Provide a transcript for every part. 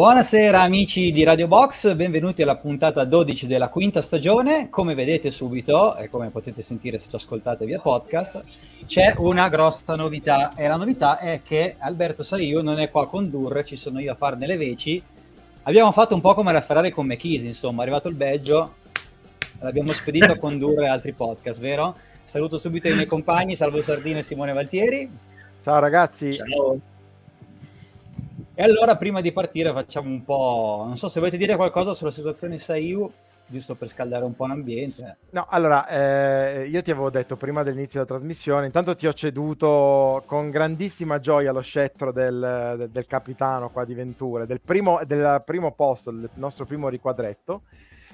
Buonasera amici di Radio Box, benvenuti alla puntata 12 della quinta stagione. Come vedete subito, e come potete sentire se ci ascoltate via podcast, c'è una grossa novità e la novità è che Alberto Saiu non è qua a condurre, ci sono io a farne le veci. Abbiamo fatto un po' come la Ferrari con McKeesey, insomma, è arrivato il badge, l'abbiamo spedito a condurre altri podcast, vero? Saluto subito i miei compagni, Salvo Sardino e Simone Valtieri. Ciao ragazzi. Ciao. E allora, prima di partire, facciamo un po'. Non so se volete dire qualcosa sulla situazione Saiu, giusto per scaldare un po' l'ambiente. No, allora, eh, io ti avevo detto prima dell'inizio della trasmissione, intanto ti ho ceduto con grandissima gioia lo scettro del, del, del capitano qua di Ventura, del primo, del primo posto, del nostro primo riquadretto.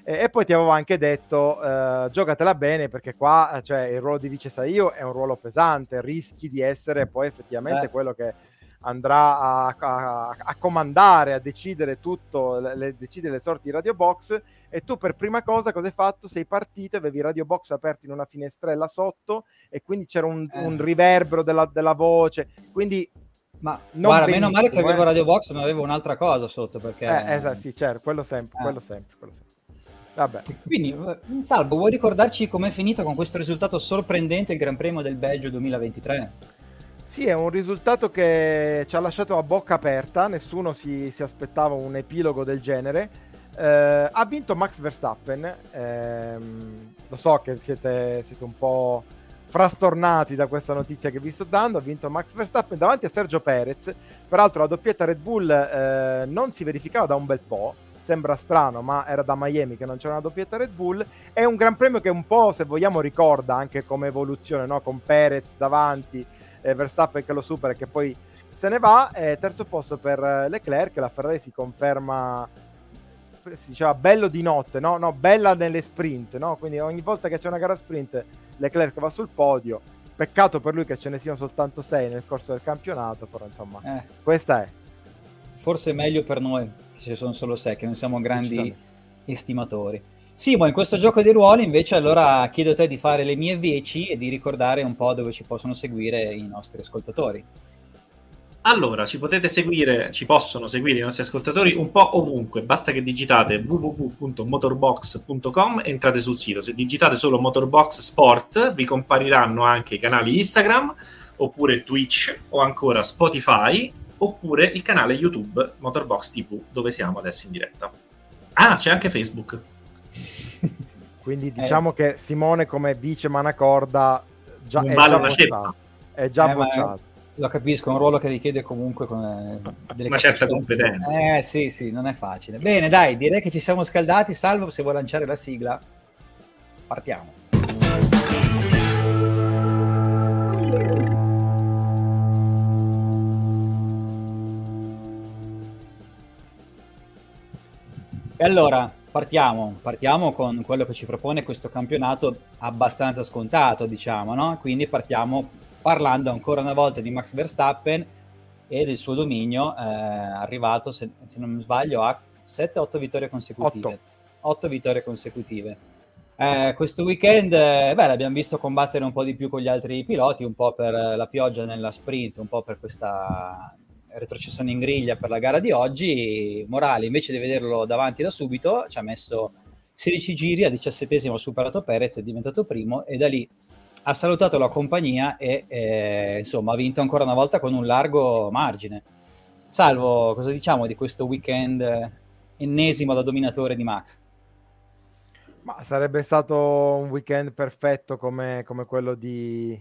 E, poi ti avevo anche detto, eh, giocatela bene perché qua cioè, il ruolo di vice Saiu è un ruolo pesante, rischi di essere poi effettivamente eh. quello che andrà a, a, a, comandare, a decidere tutto, le, decidere le sorti di Radio Box e tu per prima cosa cosa hai fatto? Sei partito, avevi Radio Box aperto in una finestrella sotto e quindi c'era un, eh. un riverbero della, della, voce, quindi... Ma guarda, meno male che avevo eh. Radio Box, non avevo un'altra cosa sotto perché... Eh, esatto, sì, certo, quello sempre, eh. quello sempre, quello sempre. Vabbè. Quindi, eh, Salvo, vuoi ricordarci com'è finita con questo risultato sorprendente il Gran Premio del Belgio 2023? Sì, è un risultato che ci ha lasciato a bocca aperta, nessuno si, si aspettava un epilogo del genere. Eh, ha vinto Max Verstappen, ehm, lo so che siete, siete, un po' frastornati da questa notizia che vi sto dando, ha vinto Max Verstappen davanti a Sergio Perez, peraltro la doppietta Red Bull eh, non si verificava da un bel po', sembra strano, ma era da Miami che non c'era una doppietta Red Bull. È un gran premio che un po', se vogliamo, ricorda anche come evoluzione, no? con Perez davanti, eh, Verstappen che lo supera e che poi se ne va. Eh, terzo posto per Leclerc, la Ferrari si conferma, si diceva bello di notte, no? no bella nelle sprint, no? quindi ogni volta che c'è una gara sprint Leclerc va sul podio. Peccato per lui che ce ne siano soltanto sei nel corso del campionato, però insomma, eh. questa è. Forse è meglio per noi, che ci sono solo sei, che non siamo grandi estimatori. Simo, in questo gioco di ruoli invece allora chiedo a te di fare le mie veci e di ricordare un po' dove ci possono seguire i nostri ascoltatori. Allora, ci potete seguire, ci possono seguire i nostri ascoltatori un po' ovunque, basta che digitate www.motorbox.com e entrate sul sito. Se digitate solo Motorbox Sport vi compariranno anche i canali Instagram, oppure Twitch, o ancora Spotify, oppure il canale YouTube Motorbox TV, dove siamo adesso in diretta. Ah, c'è anche Facebook. Quindi eh. diciamo eh. che Simone come vice Manacorda già, è, già bocciato. è già eh, bocciato. Lo capisco, è un ruolo che richiede comunque come delle una certa competenza. Eh sì, sì, non è facile. Bene, dai, direi che ci siamo scaldati. Salvo, se vuoi lanciare la sigla, partiamo. E allora, partiamo, partiamo con quello che ci propone questo campionato abbastanza scontato, diciamo, no? Quindi partiamo parlando ancora una volta di Max Verstappen e del suo dominio, eh, arrivato, se, se, non mi sbaglio, a 7-8 vittorie consecutive. 8, 8 vittorie consecutive. Eh, questo weekend eh, beh, l'abbiamo visto combattere un po' di più con gli altri piloti, un po' per la pioggia nella sprint, un po' per questa retrocessione in griglia per la gara di oggi. Morale, invece di vederlo davanti da subito, ci ha messo 16 giri, a 17 ha superato Perez, è diventato primo e da lì ha salutato la compagnia e eh, insomma ha vinto ancora una volta con un largo margine. Salvo, cosa diciamo di questo weekend ennesimo da dominatore di Max? Ma sarebbe stato un weekend perfetto come, come quello di,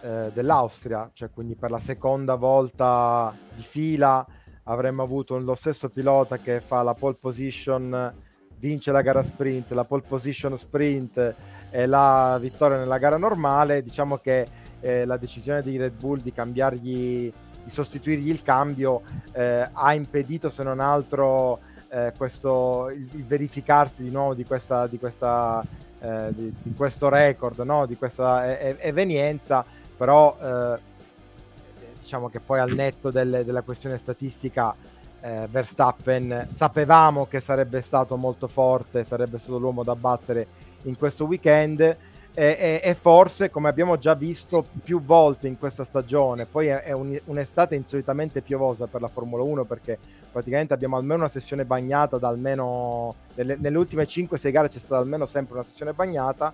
eh, dell'Austria, cioè quindi per la seconda volta di fila avremmo avuto lo stesso pilota che fa la pole position, vince la gara sprint, la pole position sprint e la vittoria nella gara normale. Diciamo che eh, la decisione di Red Bull di cambiargli, di sostituirgli il cambio eh, ha impedito se non altro eh, questo, il, il, verificarsi di nuovo di questa, di questa eh, di, di, questo record, no? di questa evenienza però eh, diciamo che poi al netto delle, della questione statistica eh, Verstappen sapevamo che sarebbe stato molto forte, sarebbe stato l'uomo da battere in questo weekend. e, e, e, forse, come abbiamo già visto più volte in questa stagione, poi è, è un, un'estate insolitamente piovosa per la Formula 1 perché praticamente abbiamo almeno una sessione bagnata da almeno nelle, nelle ultime 5-6 gare c'è stata almeno sempre una sessione bagnata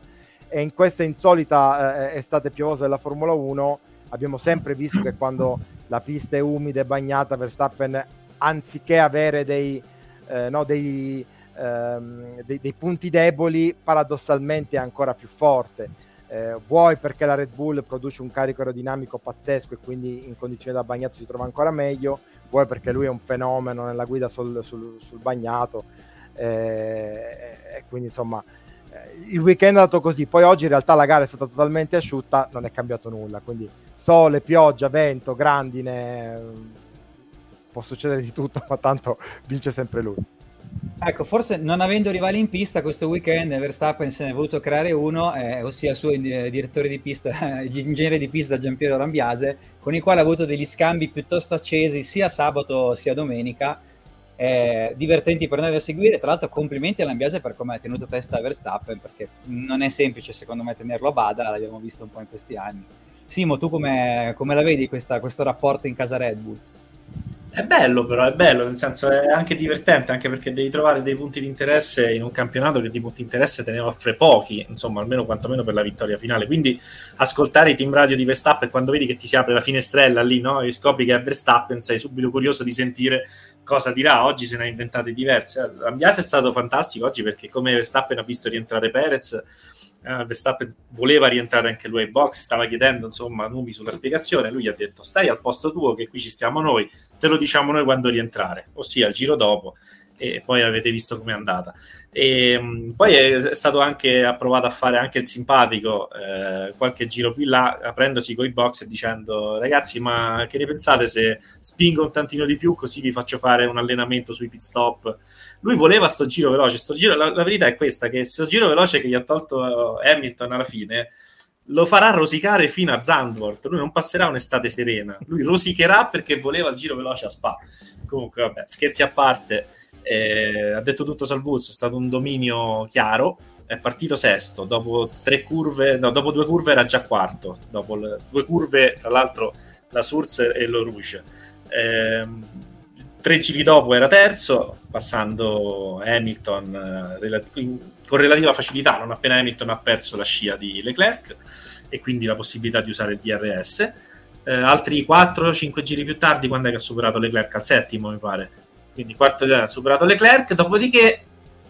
e in questa insolita eh, estate piovosa della Formula 1 abbiamo sempre visto che quando la pista è umida e bagnata Verstappen anziché avere dei, eh, no, dei ehm, dei, dei, punti deboli paradossalmente è ancora più forte. Eh, vuoi perché la Red Bull produce un carico aerodinamico pazzesco e quindi in condizioni da bagnato si trova ancora meglio, vuoi perché lui è un fenomeno nella guida sul, sul, sul bagnato eh, e quindi insomma il weekend è andato così, poi oggi in realtà la gara è stata totalmente asciutta, non è cambiato nulla, quindi sole, pioggia, vento, grandine, può succedere di tutto, ma tanto vince sempre lui. Ecco, forse non avendo rivali in pista questo weekend Verstappen se ne è voluto creare uno, eh, ossia il suo eh, direttore di pista, ingegnere di pista Giampiero Rambiase, con il quale ha avuto degli scambi piuttosto accesi sia sabato sia domenica, eh, divertenti per noi da seguire. Tra l'altro complimenti a Rambiase per come ha tenuto testa Verstappen, perché non è semplice secondo me tenerlo a bada, l'abbiamo visto un po' in questi anni. Simo, tu come, come la vedi questa, questo rapporto in casa Red Bull? È bello però, è bello, nel senso è anche divertente, anche perché devi trovare dei punti di interesse in un campionato che di punti di interesse te ne offre pochi, insomma, almeno quantomeno per la vittoria finale. Quindi ascoltare i team radio di Verstappen quando vedi che ti si apre la finestrella lì, no? E scopri che è Verstappen, sei subito curioso di sentire cosa dirà. Oggi se ne ha inventate diverse. L'ambiase è stato fantastico oggi perché come Verstappen ha visto rientrare Perez eh, Verstappen voleva rientrare anche lui ai box, stava chiedendo insomma Numi sulla spiegazione, lui gli ha detto stai al posto tuo che qui ci stiamo noi, te lo diciamo noi quando rientrare, ossia il giro dopo e poi avete visto com'è andata. E, um, poi è stato anche approvato a fare anche il simpatico eh, qualche giro più là, aprendosi coi box e dicendo ragazzi ma che ne pensate se spingo un tantino di più così vi faccio fare un allenamento sui pit stop lui voleva sto giro veloce, sto giro, la, la verità è questa, che sto giro veloce che gli ha tolto Hamilton alla fine lo farà rosicare fino a Zandvoort, lui non passerà un'estate serena, lui rosicherà perché voleva il giro veloce a Spa. Comunque, vabbè, scherzi a parte, eh, ha detto tutto Salvuzzo, è stato un dominio chiaro, è partito sesto, dopo curve, no, dopo due curve era già quarto, dopo le, due curve, tra l'altro la Surzer e lo Rouge. Eh, tre giri dopo era terzo, passando Hamilton eh, con relativa facilità, non appena Hamilton ha perso la scia di Leclerc e quindi la possibilità di usare il DRS. Eh, altri 4-5 giri più tardi, quando è che ha superato Leclerc al settimo, mi pare. Quindi quarto ha superato Leclerc, dopodiché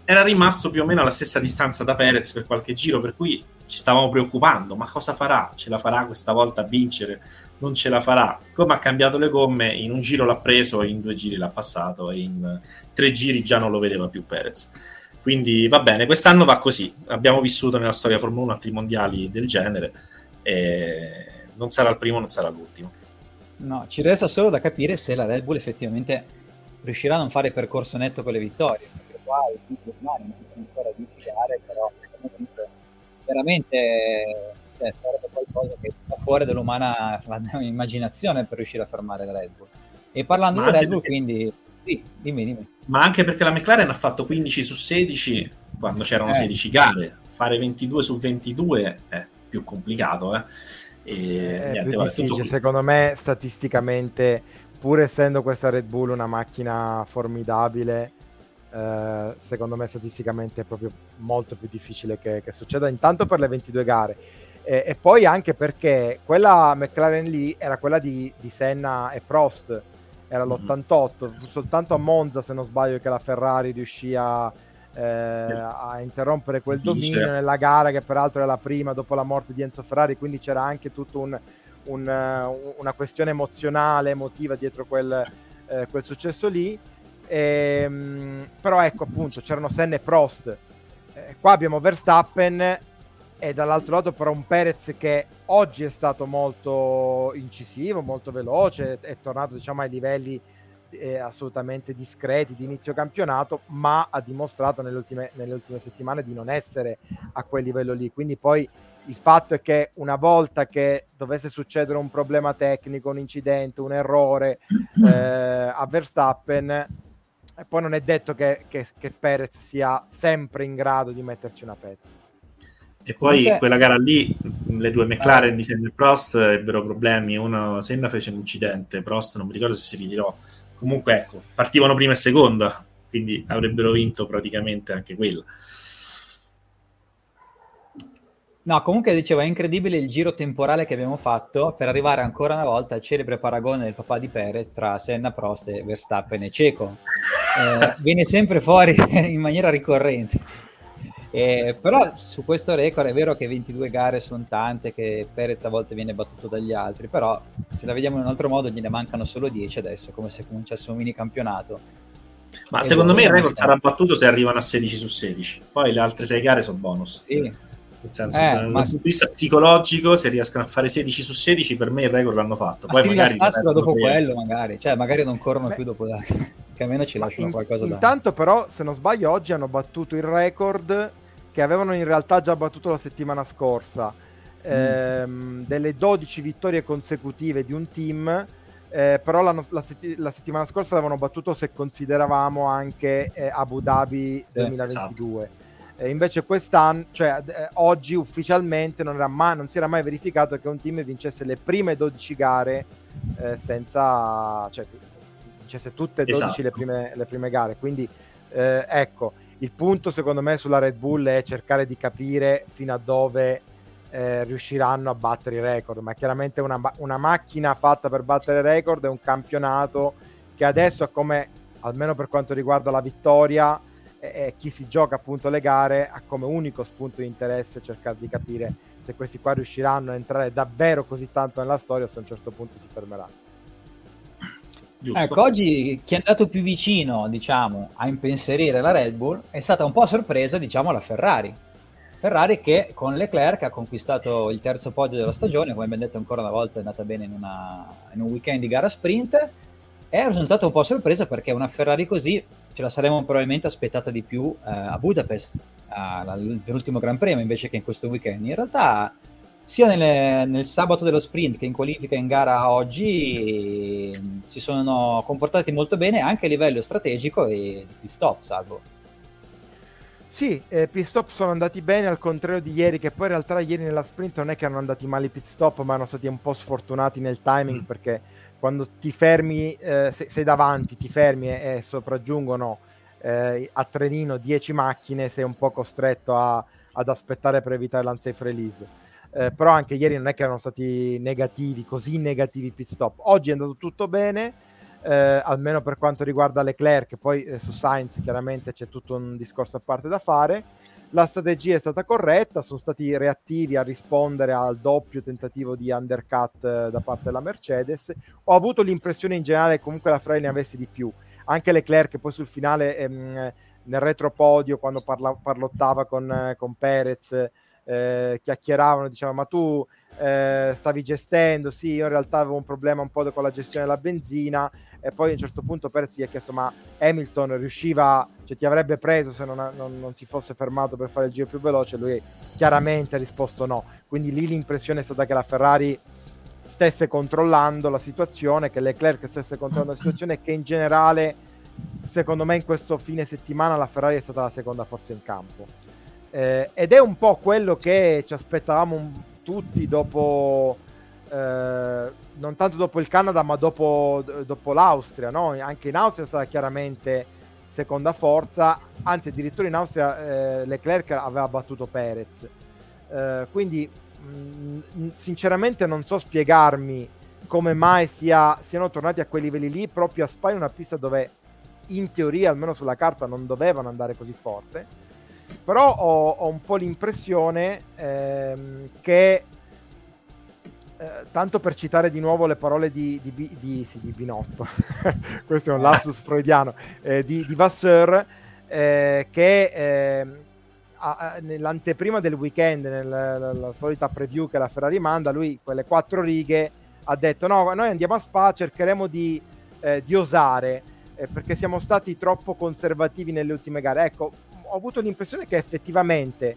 era rimasto più o meno alla stessa distanza da Perez per qualche giro, per cui ci stavamo preoccupando, ma cosa farà? Ce la farà questa volta a vincere? Non ce la farà. Come ha cambiato le gomme, in un giro l'ha preso, in due giri l'ha passato e in tre giri già non lo vedeva più Perez. Quindi va bene, quest'anno va così. Abbiamo vissuto nella storia Formula 1 altri mondiali del genere e non sarà il primo, non sarà l'ultimo. No, ci resta solo da capire se la Red Bull effettivamente riuscirà a non fare percorso netto con le vittorie. Perché qua il titolo non ancora di gare, però veramente cioè, sarebbe qualcosa che sta fuori dall'umana immaginazione per riuscire a fermare la Red Bull. E parlando Ma di Red Bull, perché... quindi sì, dimmi, dimmi. Ma anche perché la McLaren ha fatto 15 su 16 quando c'erano eh. 16 gare, fare 22 su 22 è più complicato, eh. E, è niente, più difficile, secondo me statisticamente, pur essendo questa Red Bull una macchina formidabile, eh, secondo me statisticamente è proprio molto più difficile che, che succeda intanto per le 22 gare. E, e, poi anche perché quella McLaren lì era quella di, di Senna e Prost era l'88 mm-hmm. soltanto a Monza se non sbaglio che la Ferrari riuscì a, eh, a interrompere quel dominio nella gara che peraltro era la prima dopo la morte di Enzo Ferrari quindi c'era anche tutta un, un, una questione emozionale emotiva dietro quel, eh, quel successo lì Ehm, però ecco appunto c'erano Senna e Prost. Eh, qua abbiamo Verstappen e dall'altro lato però un Perez che oggi è stato molto incisivo, molto veloce, è tornato diciamo ai livelli eh, assolutamente discreti di inizio campionato, ma ha dimostrato nelle ultime, nelle ultime settimane di non essere a quel livello lì. Quindi poi il fatto è che una volta che dovesse succedere un problema tecnico, un incidente, un errore eh, a Verstappen, e poi non è detto che, che, che Perez sia sempre in grado di metterci una pezza. E poi Comunque... quella gara lì, le due McLaren di Senna e Prost ebbero problemi. Uno, Senna fece un incidente, Prost non mi ricordo se si ritirò. Comunque, ecco, partivano prima e seconda, quindi avrebbero vinto praticamente anche quella. No, comunque dicevo, è incredibile il giro temporale che abbiamo fatto per arrivare ancora una volta al celebre paragone del papà di Perez tra Senna, Prost, e Verstappen e Ceco. Eh, viene sempre fuori in maniera ricorrente. Eh, però su questo record è vero che 22 gare sono tante, che Perez a volte viene battuto dagli altri, però se la vediamo in un altro modo gliene mancano solo 10 adesso, come se cominciasse un mini campionato. Ma e secondo me il record sarà battuto se arrivano a 16 su 16, poi le altre 6 gare sono bonus. Sì, nel senso, eh, dal punto di vista psicologico, se riescono a fare 16 su 16, per me il record l'hanno fatto. Poi ma magari dopo quello, magari, cioè magari non corrono Beh, più dopo da... che almeno ci lasciano in, qualcosa da. Intanto, però, se non sbaglio, oggi hanno battuto il record che avevano in realtà già battuto la settimana scorsa. Mm. Ehm, delle 12 vittorie consecutive di un team. Eh, però la, la, setti- la, settimana scorsa l'avevano battuto se consideravamo anche eh, Abu Dhabi sì, 2022. Esatto. Eh, invece quest'anno, cioè eh, oggi ufficialmente non, mai, non, si era mai verificato che un team vincesse le prime 12 gare eh, senza, cioè vincesse tutte e 12 esatto. le, prime, le, prime, gare. Quindi eh, ecco, il punto secondo me sulla Red Bull è cercare di capire fino a dove eh, riusciranno a battere i record, ma chiaramente una, una macchina fatta per battere i record è un campionato che adesso è come, almeno per quanto riguarda la vittoria, e chi si gioca appunto le gare ha come unico spunto di interesse cercare di capire se questi qua riusciranno a entrare davvero così tanto nella storia o se a un certo punto si fermeranno. Giusto. Ecco, oggi chi è andato più vicino, diciamo, a impensierire la Red Bull è stata un po' sorpresa, diciamo, la Ferrari. Ferrari che con Leclerc ha conquistato il terzo podio della stagione, come abbiamo detto ancora una volta è andata bene in, una, in un weekend di gara sprint, è risultato un po' sorpresa perché una Ferrari così ce la saremmo probabilmente aspettata di più eh, a Budapest, all'ultimo Gran Premio, invece che in questo weekend. In realtà, sia nelle, nel sabato dello sprint che in qualifica in gara oggi, si sono comportati molto bene anche a livello strategico e di stop, salvo. Sì, eh, pit stop sono andati bene al contrario di ieri, che poi in realtà ieri nella sprint non è che erano andati male i pit stop, ma erano stati un po' sfortunati nel timing mm. perché quando ti fermi, eh, sei, sei, davanti, ti fermi e, e sopraggiungono eh, a trenino 10 macchine, sei un po' costretto a, ad aspettare per evitare l'unsafe release. Eh, però anche ieri non è che erano stati negativi, così negativi pit stop. Oggi è andato tutto bene, eh, almeno per quanto riguarda Leclerc, poi eh, su Sainz chiaramente c'è tutto un discorso a parte da fare la strategia è stata corretta, sono stati reattivi a rispondere al doppio tentativo di undercut eh, da parte della Mercedes. Ho avuto l'impressione in generale che comunque la Ferrari ne avesse di più. Anche Leclerc poi sul finale ehm, nel retropodio quando parla- parlottava con, eh, con Perez eh, chiacchieravano, dicevano ma tu eh, stavi gestendo, sì io in realtà avevo un problema un po' con la gestione della benzina. E poi a un certo punto Perez gli ha chiesto ma Hamilton riusciva, cioè ti avrebbe preso se non, non, non, si fosse fermato per fare il giro più veloce, lui chiaramente ha risposto no, quindi lì l'impressione è stata che la Ferrari stesse controllando la situazione, che Leclerc stesse controllando la situazione e che in generale secondo me in questo fine settimana la Ferrari è stata la seconda forza in campo. Eh, ed è un po' quello che ci aspettavamo tutti dopo eh, non tanto dopo il Canada, ma dopo, dopo l'Austria, no? Anche in Austria è stata chiaramente seconda forza, anzi addirittura in Austria eh, Leclerc aveva battuto Perez. Eh, quindi mh, mm, sinceramente non so spiegarmi come mai sia, siano tornati a quei livelli lì proprio a Spa una pista dove in teoria almeno sulla carta non dovevano andare così forte però ho, ho un po' l'impressione ehm, che eh, tanto per citare di nuovo le parole di, di, di, di sì, Binotto, questo è un lapsus freudiano, eh, di, Vasseur, eh, che ehm, a, nell'anteprima del weekend, nella solita preview che la Ferrari manda, lui quelle quattro righe ha detto no, noi andiamo a Spa, cercheremo di, eh, osare, eh, perché siamo stati troppo conservativi nelle ultime gare. Ecco, ho avuto l'impressione che effettivamente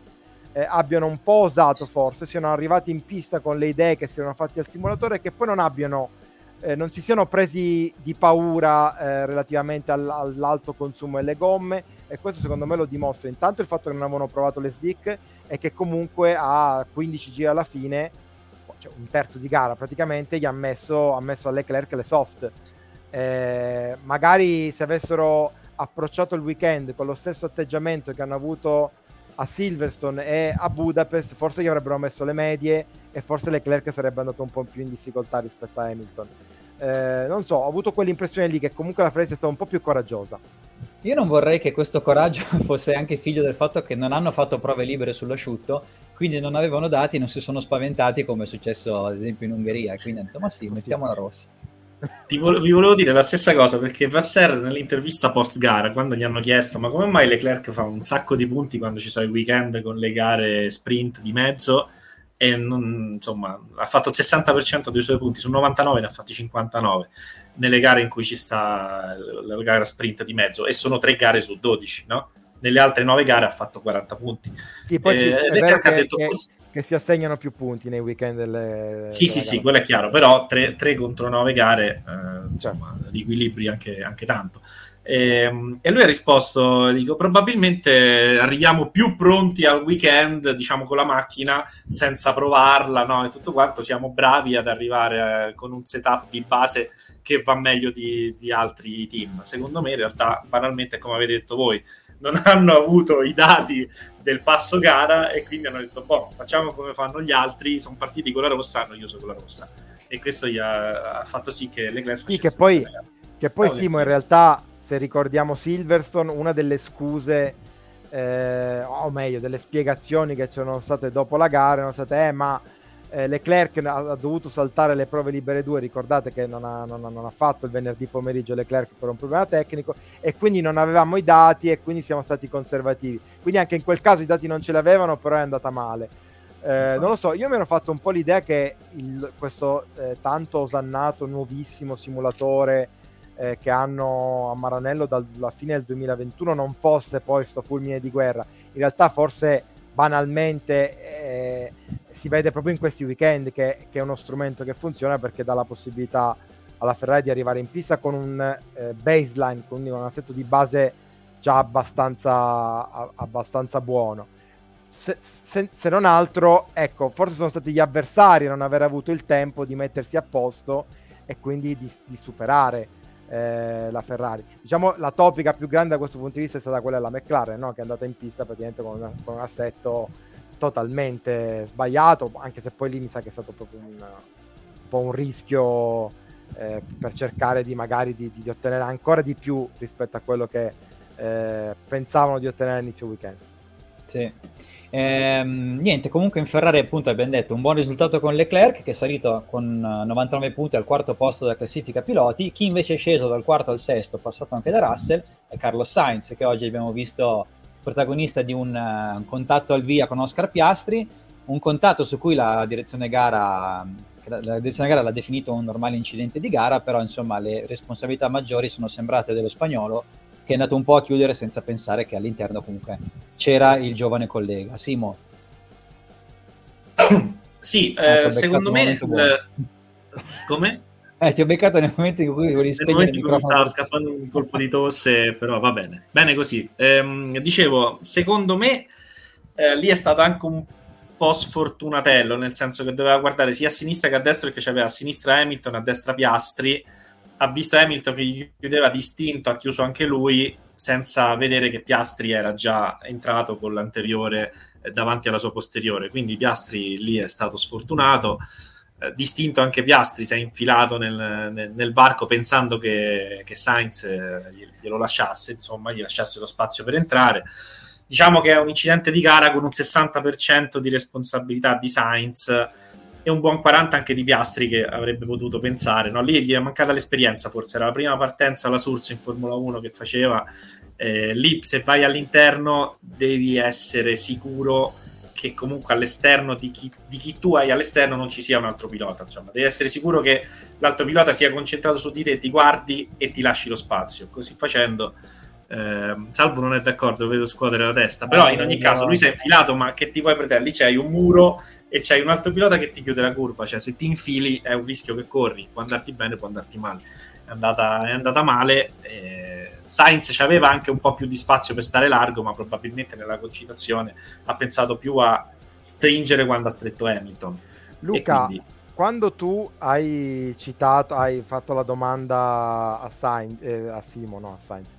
eh, abbiano un po' osato forse, siano arrivati in pista con le idee che si erano fatti al simulatore e che poi non abbiano, eh, non si siano presi di paura eh, relativamente all- all'alto consumo delle gomme e questo secondo me lo dimostra intanto il fatto che non avevano provato le stick e che comunque a 15 giri alla fine, cioè un terzo di gara praticamente, gli ha messo, ha messo a Leclerc le soft. Eh, magari se avessero approcciato il weekend con lo stesso atteggiamento che hanno avuto a Silverstone e a Budapest, forse gli avrebbero messo le medie e forse Leclerc sarebbe andato un po' più in difficoltà rispetto a Hamilton. Eh, non so, ho avuto quell'impressione lì che comunque la Ferrari è stata un po' più coraggiosa. Io non vorrei che questo coraggio fosse anche figlio del fatto che non hanno fatto prove libere sull'asciutto, quindi non avevano dati, non si sono spaventati come è successo ad esempio in Ungheria, quindi hanno detto ma sì, mettiamo la rossa. Vo- vi volevo dire la stessa cosa perché Vasser nell'intervista post gara quando gli hanno chiesto ma come mai Leclerc fa un sacco di punti quando ci sono i weekend con le gare sprint di mezzo e non, insomma ha fatto il 60% dei suoi punti su 99 ne ha fatti 59 nelle gare in cui ci sta la gara sprint di mezzo e sono tre gare su 12 no? nelle altre 9 gare ha fatto 40 punti sì, poi eh, è che, ha detto che, che, si assegnano più punti nei weekend delle, sì sì sì quello è chiaro però 3, 3 contro 9 gare eh, insomma riequilibri anche, anche tanto e, ehm, e, lui ha risposto: dico, probabilmente arriviamo più pronti al weekend, diciamo, con la macchina senza provarla, no? E tutto quanto siamo bravi ad arrivare eh, con un setup di base che va meglio di, di, altri team. Secondo me, in realtà, banalmente, come avete detto voi, non hanno avuto i dati del passo gara e quindi hanno detto: boh, facciamo come fanno gli altri. Sono partiti con la rossa, hanno chiuso con la rossa. E questo gli ha, ha fatto sì che le class sì, che poi, che poi Simo in realtà se ricordiamo Silverstone, una delle scuse, eh, o meglio, delle spiegazioni che c'erano state dopo la gara, erano state, eh, ma eh, Leclerc ha, dovuto saltare le prove libere 2, ricordate che non ha, non, non ha, fatto il venerdì pomeriggio Leclerc per un problema tecnico e quindi non avevamo i dati e quindi siamo stati conservativi. Quindi anche in quel caso i dati non ce l'avevano, però è andata male. Eh, non lo so, io mi ero fatto un po' l'idea che il, questo eh, tanto osannato nuovissimo simulatore eh, che hanno a Maranello dalla fine del 2021 non fosse poi sto fulmine di guerra. In realtà forse banalmente eh, si vede proprio in questi weekend che, che, è uno strumento che funziona perché dà la possibilità alla Ferrari di arrivare in pista con un eh, baseline, quindi un assetto di base già abbastanza, a, abbastanza buono. Se, se, se, non altro, ecco, forse sono stati gli avversari a non aver avuto il tempo di mettersi a posto e quindi di, di superare eh, la Ferrari. Diciamo la topica più grande da questo punto di vista è stata quella della McLaren, no? che è andata in pista praticamente con, una, con, un assetto totalmente sbagliato, anche se poi lì mi sa che è stato proprio un, un po' un rischio eh, per cercare di magari di, di, ottenere ancora di più rispetto a quello che eh, pensavano di ottenere all'inizio weekend. Sì. Ehm, niente, comunque in Ferrari appunto abbiamo detto un buon risultato con Leclerc che è salito con 99 punti al quarto posto della classifica piloti, chi invece è sceso dal quarto al sesto, passato anche da Russell, è Carlos Sainz che oggi abbiamo visto protagonista di un, uh, un contatto al via con Oscar Piastri, un contatto su cui la direzione gara la direzione gara l'ha definito un normale incidente di gara, però insomma le responsabilità maggiori sono sembrate dello spagnolo che è andato un po' a chiudere senza pensare che all'interno comunque c'era il giovane collega. Simo. sì, eh, secondo me... Eh, come? Eh, ti ho beccato nel momento in cui volevi spegnere il microfono. Stava scappando un colpo di tosse, però va bene. Bene così. Ehm, dicevo, secondo me eh, lì è stato anche un po' sfortunatello, nel senso che doveva guardare sia a sinistra che a destra, perché c'aveva a sinistra Hamilton, a destra Piastri, ha visto Hamilton che chiudeva distinto, ha chiuso anche lui senza vedere che Piastri era già entrato con l'anteriore eh, davanti alla sua posteriore. Quindi Piastri lì è stato sfortunato. Eh, distinto anche Piastri si è infilato nel, nel, nel varco pensando che, che Sainz eh, glielo lasciasse, insomma, gli lasciasse lo spazio per entrare. Diciamo che è un incidente di gara con un 60% di responsabilità di Sainz e un buon 40 anche di Piastri che avrebbe potuto pensare. No? Lì gli è mancata l'esperienza, forse era la prima partenza alla Source in Formula 1 che faceva. Eh, lì se vai all'interno devi essere sicuro che comunque all'esterno di chi, di chi, tu hai all'esterno non ci sia un altro pilota. Insomma, devi essere sicuro che l'altro pilota sia concentrato su di te, ti guardi e ti lasci lo spazio. Così facendo, eh, Salvo non è d'accordo, vedo scuotere la testa. Però in ogni caso lui si è infilato, ma che ti vuoi prendere? Lì c'hai un muro e c'hai un altro pilota che ti chiude la curva, cioè se ti infili è un rischio che corri, può andarti bene, può andarti male. È andata, è andata male, eh, Sainz aveva anche un po' più di spazio per stare largo, ma probabilmente nella concitazione ha pensato più a stringere quando ha stretto Hamilton. Luca, quindi... quando tu hai citato, hai fatto la domanda a, Sainz, eh, a Simo, no, a Sainz,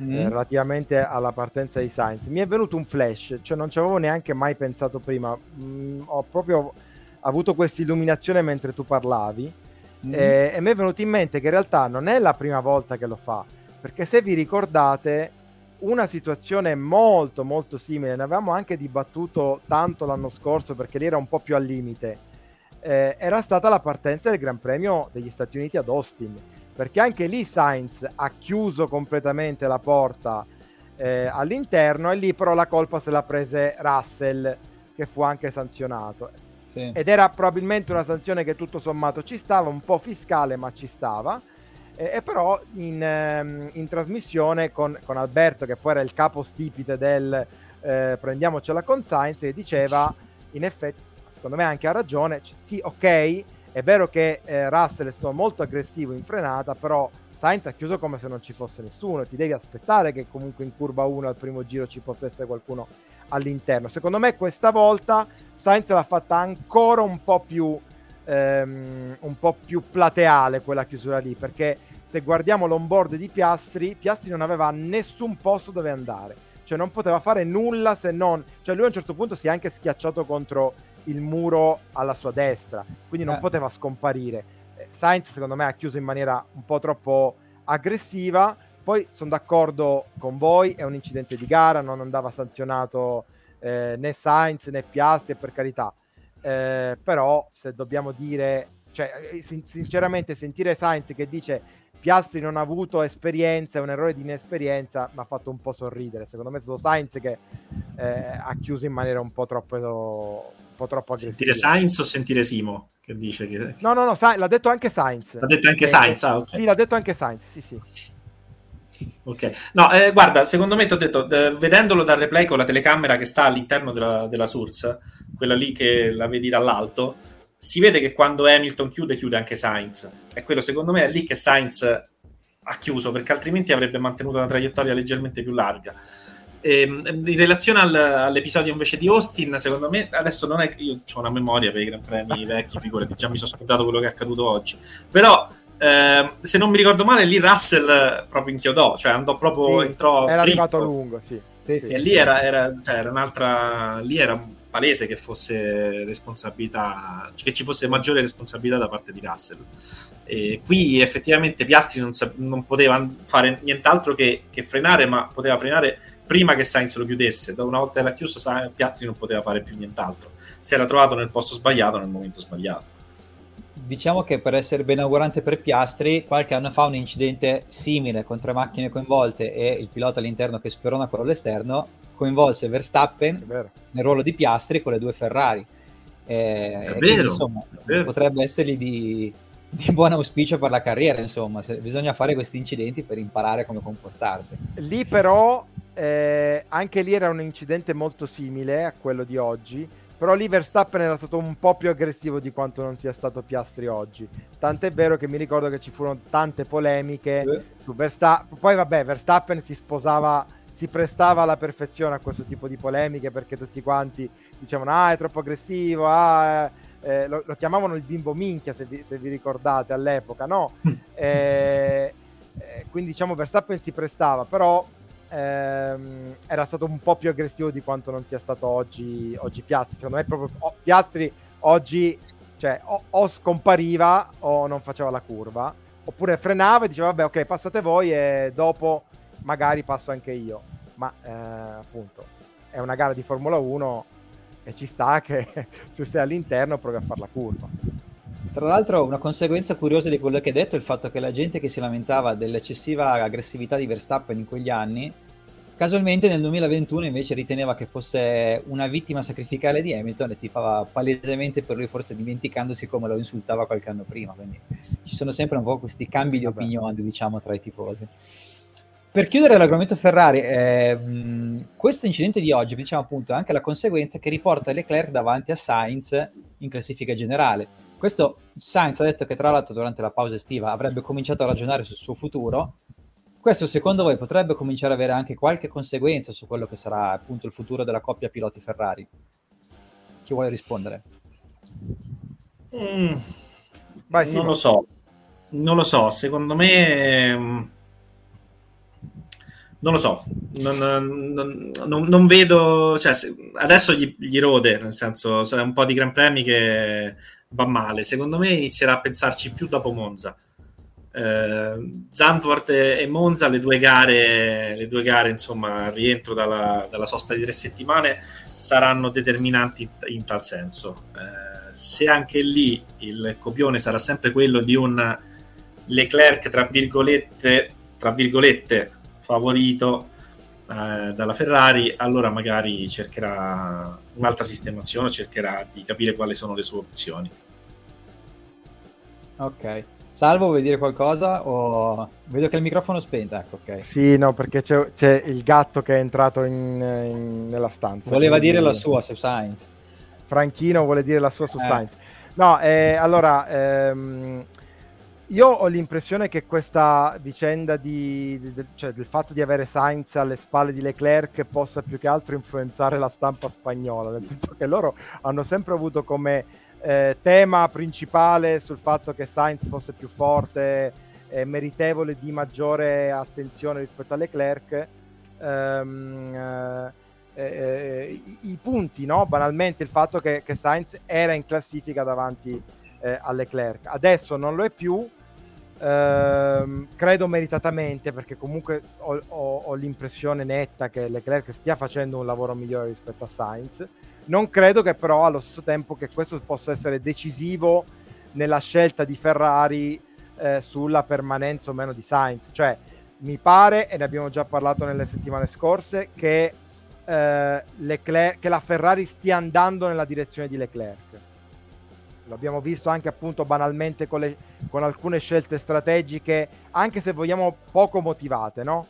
mm. eh, relativamente alla partenza di Sainz, mi è venuto un flash, cioè non ci avevo neanche mai pensato prima, mm, ho proprio avuto questa illuminazione mentre tu parlavi mm. eh, e mi è venuto in mente che in realtà non è la prima volta che lo fa, perché se vi ricordate una situazione molto molto simile, ne avevamo anche dibattuto tanto l'anno scorso perché lì era un po' più al limite, eh, era stata la partenza del Gran Premio degli Stati Uniti ad Austin, perché anche lì Sainz ha chiuso completamente la porta eh, all'interno e lì però la colpa se la prese Russell che fu anche sanzionato. Sì. Ed era probabilmente una sanzione che tutto sommato ci stava, un po' fiscale ma ci stava e, e però in, ehm, in trasmissione con, con, Alberto, che poi era il capo stipite del eh, prendiamocela con Sainz, che diceva, in effetti, secondo me anche ha ragione, c- sì, ok, è vero che eh, Russell è stato molto aggressivo in frenata, però Sainz ha chiuso come se non ci fosse nessuno, ti devi aspettare che comunque in curva 1 al primo giro ci possa essere qualcuno all'interno. Secondo me questa volta Sainz l'ha fatta ancora un po' più ehm, un po' più plateale quella chiusura lì, perché se guardiamo l'onboard di Piastri, Piastri non aveva nessun posto dove andare, cioè non poteva fare nulla se non... Cioè lui a un certo punto si è anche schiacciato contro il muro alla sua destra, quindi non eh. poteva scomparire. Eh, Sainz secondo me ha chiuso in maniera un po' troppo aggressiva, poi sono d'accordo con voi, è un incidente di gara, non andava sanzionato eh, né Sainz né Piastri, per carità eh, però se dobbiamo dire, cioè, eh, sinceramente sentire Sainz che dice Piastri non ha avuto esperienza, è un errore di inesperienza, mi ha fatto un po' sorridere. Secondo me è stato Sainz che eh, ha chiuso in maniera un po' troppo, un po troppo aggressiva. Sentire Sainz o sentire Simo? Che dice che... No, no, no, Sa- l'ha detto anche Sainz. L'ha detto anche Sainz, ah, ok. Sì, l'ha detto anche Sainz, sì, sì. Ok, no, eh, guarda, secondo me ti ho detto, eh, vedendolo dal replay con la telecamera che sta all'interno della, della source, quella lì che la vedi dall'alto, si vede che quando Hamilton chiude, chiude anche Sainz. E quello secondo me è lì che Sainz ha chiuso, perché altrimenti avrebbe mantenuto una traiettoria leggermente più larga. E, ehm, in relazione al, all'episodio invece di Austin, secondo me adesso non è che io ho una memoria per i Gran Premi vecchi, figurati, già mi sono scordato quello che è accaduto oggi. Però eh, se non mi ricordo male, lì Russell proprio inchiodò, cioè andò proprio, sì, entrò era dritto. arrivato lungo, sì. sì, sì e lì era, era, cioè, era un'altra, lì era palese che fosse responsabilità, che ci fosse maggiore responsabilità da parte di Russell. E qui effettivamente Piastri non, non poteva fare nient'altro che, che, frenare, ma poteva frenare prima che Sainz lo chiudesse. Da una volta l'ha chiuso, Piastri non poteva fare più nient'altro. Si era trovato nel posto sbagliato nel momento sbagliato diciamo che per essere benaugurante per Piastri, qualche anno fa un incidente simile con tre macchine coinvolte e il pilota all'interno che sperona quello all'esterno coinvolse Verstappen nel ruolo di Piastri con le due Ferrari. Eh, è vero, insomma, è potrebbe essergli di, di, buon auspicio per la carriera, insomma, bisogna fare questi incidenti per imparare come comportarsi. Lì però, eh, anche lì era un incidente molto simile a quello di oggi, però lì Verstappen era stato un po' più aggressivo di quanto non sia stato Piastri oggi. Tant'è vero che mi ricordo che ci furono tante polemiche eh. su Verstappen. Poi vabbè, Verstappen si sposava, si prestava alla perfezione a questo tipo di polemiche perché tutti quanti dicevano ah è troppo aggressivo, ah, eh, eh lo, lo, chiamavano il bimbo minchia se vi, se vi ricordate all'epoca, no? Eh, eh, quindi diciamo Verstappen si prestava, però ehm, era stato un po' più aggressivo di quanto non sia stato oggi, oggi Piastri. Secondo me proprio oh, Piastri oggi cioè, o, o, scompariva o non faceva la curva, oppure frenava e diceva vabbè ok passate voi e dopo magari passo anche io. Ma eh, appunto è una gara di Formula 1 e ci sta che se sei all'interno provi a fare la curva. Tra l'altro, una conseguenza curiosa di quello che hai detto è il fatto che la gente che si lamentava dell'eccessiva aggressività di Verstappen in quegli anni, casualmente nel 2021 invece riteneva che fosse una vittima sacrificale di Hamilton e ti fava palesemente per lui, forse dimenticandosi come lo insultava qualche anno prima. Quindi ci sono sempre un po' questi cambi di opinione, diciamo, tra i tifosi. Per chiudere l'argomento Ferrari, eh, questo incidente di oggi, diciamo appunto, è anche la conseguenza che riporta Leclerc davanti a Sainz in classifica generale questo Sainz ha detto che tra l'altro durante la pausa estiva avrebbe cominciato a ragionare sul suo futuro. questo secondo voi potrebbe cominciare ad avere anche qualche conseguenza su quello che sarà appunto il futuro della coppia piloti Ferrari? Chi vuole rispondere? Mm, Vai, non lo so, non lo so, secondo me mm, non lo so, non, non, non, non vedo, cioè, adesso gli, gli, rode, nel senso, è un po' di Gran Premi che va male, secondo me inizierà a pensarci più dopo Monza. Eh, Zandvoort e Monza, le due gare, le due gare insomma, rientro dalla, dalla, sosta di tre settimane saranno determinanti in, in tal senso. Eh, se anche lì il copione sarà sempre quello di un Leclerc, tra virgolette, tra virgolette favorito eh, dalla Ferrari, allora magari cercherà un'altra sistemazione, cercherà di capire quali sono le sue opzioni. Ok. Salvo, vuoi dire qualcosa? O... Vedo che il microfono è spento, ecco, ok. Sì, no, perché c'è, c'è il gatto che è entrato in, in, nella stanza. Voleva dire la sua su Science. Franchino vuole dire la sua su eh. Science. No, eh, allora, ehm, io ho l'impressione che questa vicenda di, di, cioè del fatto di avere Sainz alle spalle di Leclerc possa più che altro influenzare la stampa spagnola, nel senso che loro hanno sempre avuto come eh, tema principale sul fatto che Sainz fosse più forte e meritevole di maggiore attenzione rispetto a Leclerc. Um, eh, eh, i, i, punti, no? banalmente il fatto che, che Sainz era in classifica davanti eh, a Leclerc. Adesso non lo è più, ehm, credo meritatamente perché comunque ho, ho, ho, l'impressione netta che Leclerc stia facendo un lavoro migliore rispetto a Sainz. Non credo che però allo stesso tempo che questo possa essere decisivo nella scelta di Ferrari eh, sulla permanenza o meno di Sainz. Cioè, mi pare, e ne abbiamo già parlato nelle settimane scorse, che, eh, Leclerc, che la Ferrari stia andando nella direzione di Leclerc l'abbiamo visto anche appunto banalmente con, le, con, alcune scelte strategiche, anche se vogliamo poco motivate, no?